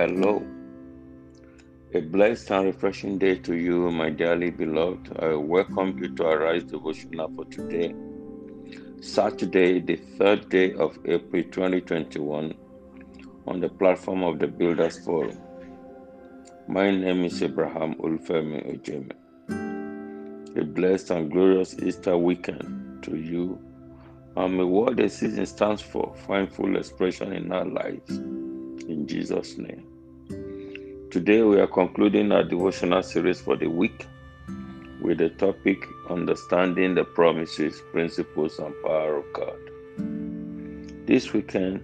Hello. A blessed and refreshing day to you, my dearly beloved. I welcome you to Arise Devotional for today, Saturday, the third day of April 2021, on the platform of the Builders Forum. My name is Abraham Olufemi Ojeme. A blessed and glorious Easter weekend to you. And may what the season stands for find full expression in our lives. In Jesus' name. Today we are concluding our devotional series for the week with the topic Understanding the Promises, Principles, and Power of God. This weekend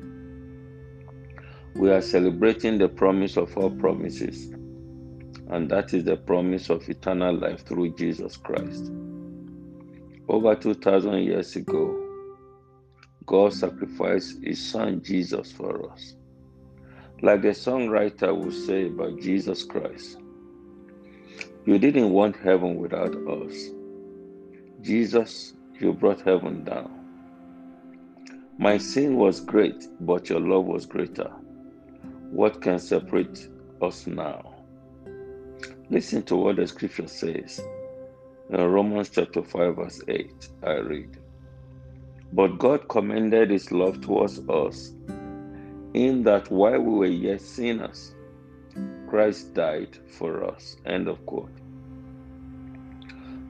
we are celebrating the promise of all promises, and that is the promise of eternal life through Jesus Christ. Over 2,000 years ago, God sacrificed His Son Jesus for us. Like the songwriter would say about Jesus Christ, you didn't want heaven without us. Jesus, you brought heaven down. My sin was great, but your love was greater. What can separate us now? Listen to what the scripture says. In Romans chapter 5, verse 8, I read. But God commended his love towards us, in that while we were yet sinners, Christ died for us. End of quote.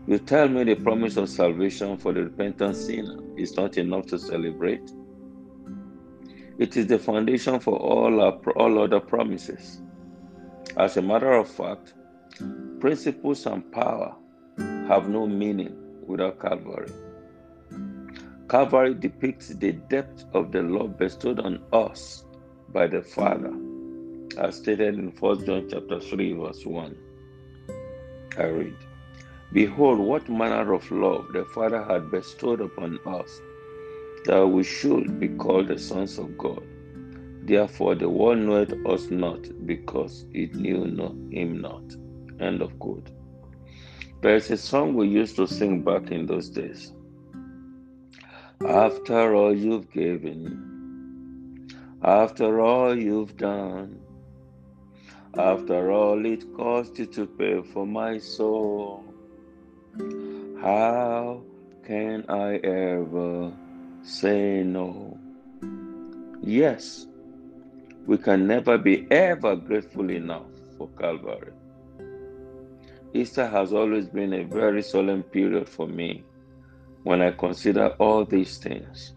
You tell me the promise of salvation for the repentant sinner is not enough to celebrate? It is the foundation for all, our, all other promises. As a matter of fact, principles and power have no meaning without Calvary. Calvary depicts the depth of the love bestowed on us by the Father, as stated in 1 John chapter 3, verse 1. I read, Behold, what manner of love the Father had bestowed upon us, that we should be called the sons of God. Therefore, the world knoweth us not, because it knew not him not. End of quote. There is a song we used to sing back in those days. After all you've given, after all you've done, after all it cost you to pay for my soul, how can I ever say no? Yes, we can never be ever grateful enough for Calvary. Easter has always been a very solemn period for me when I consider all these things.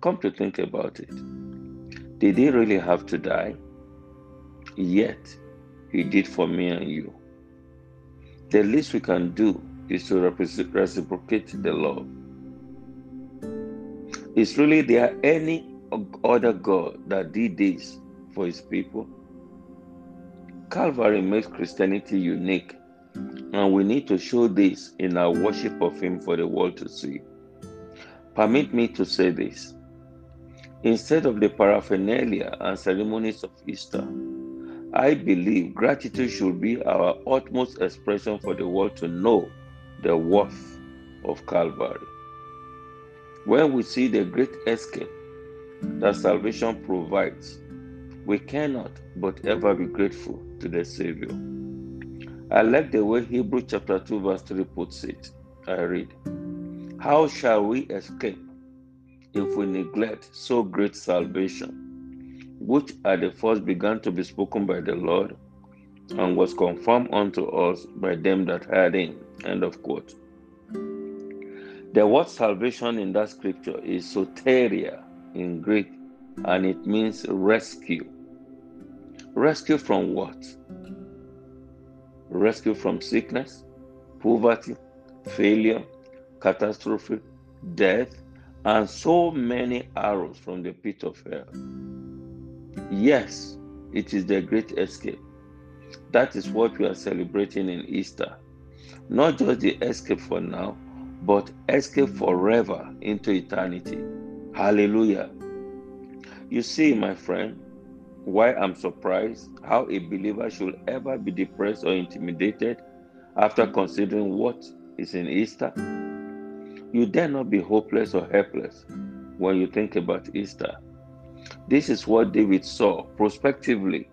Come to think about it. Did he really have to die? Yet, he did for me and you. The least we can do is to reciprocate the love. Is really there any other God that did this for his people? Calvary makes Christianity unique, and we need to show this in our worship of Him for the world to see. Permit me to say this. Instead of the paraphernalia and ceremonies of Easter, I believe gratitude should be our utmost expression for the world to know the worth of Calvary. When we see the great escape that salvation provides, we cannot but ever be grateful to the Savior. I like the way Hebrew chapter 2, verse 3 puts it. I read, How shall we escape if we neglect so great salvation, which at the first began to be spoken by the Lord and was confirmed unto us by them that heard him? End of quote. The word salvation in that scripture is soteria in Greek, and it means rescue. Rescue from what? Rescue from sickness, poverty, failure, catastrophe, death, and so many arrows from the pit of hell. Yes, it is the great escape. That is what we are celebrating in Easter. Not just the escape for now, but escape forever into eternity. Hallelujah. You see, my friend, why I'm surprised how a believer should ever be depressed or intimidated after considering what is in Easter. You dare not be hopeless or helpless when you think about Easter. This is what David saw prospectively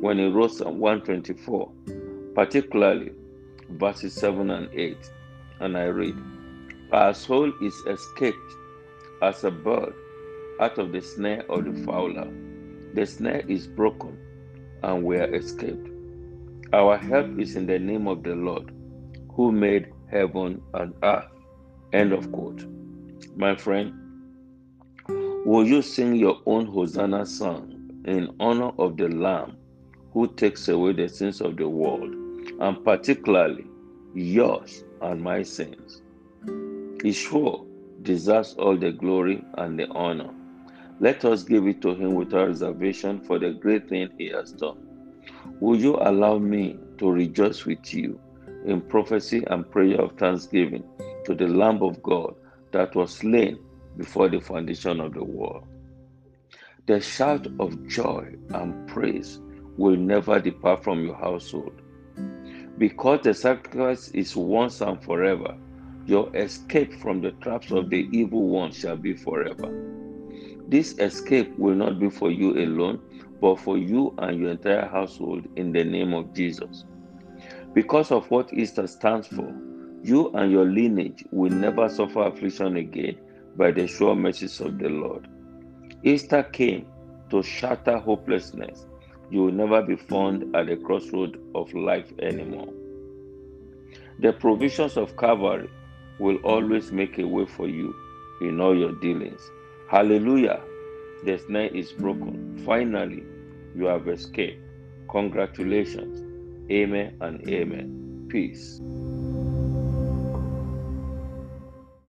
when he wrote Psalm 124, particularly verses 7 and 8. And I read, Our soul is escaped as a bird out of the snare of the fowler. The snare is broken, and we are escaped. Our help is in the name of the Lord, who made heaven and earth. End of quote. My friend, will you sing your own Hosanna song in honor of the Lamb who takes away the sins of the world, and particularly yours and my sins? He sure deserves all the glory and the honor. Let us give it to him without reservation for the great thing he has done. Will you allow me to rejoice with you in prophecy and prayer of thanksgiving to the Lamb of God that was slain before the foundation of the world? The shout of joy and praise will never depart from your household. Because the sacrifice is once and forever, your escape from the traps of the evil one shall be forever. This escape will not be for you alone, but for you and your entire household in the name of Jesus. Because of what Easter stands for, you and your lineage will never suffer affliction again by the sure mercies of the Lord. Easter came to shatter hopelessness. You will never be found at the crossroad of life anymore. The provisions of Calvary will always make a way for you in all your dealings. Hallelujah. The snare is broken. Finally, you have escaped. Congratulations. Amen and amen. Peace.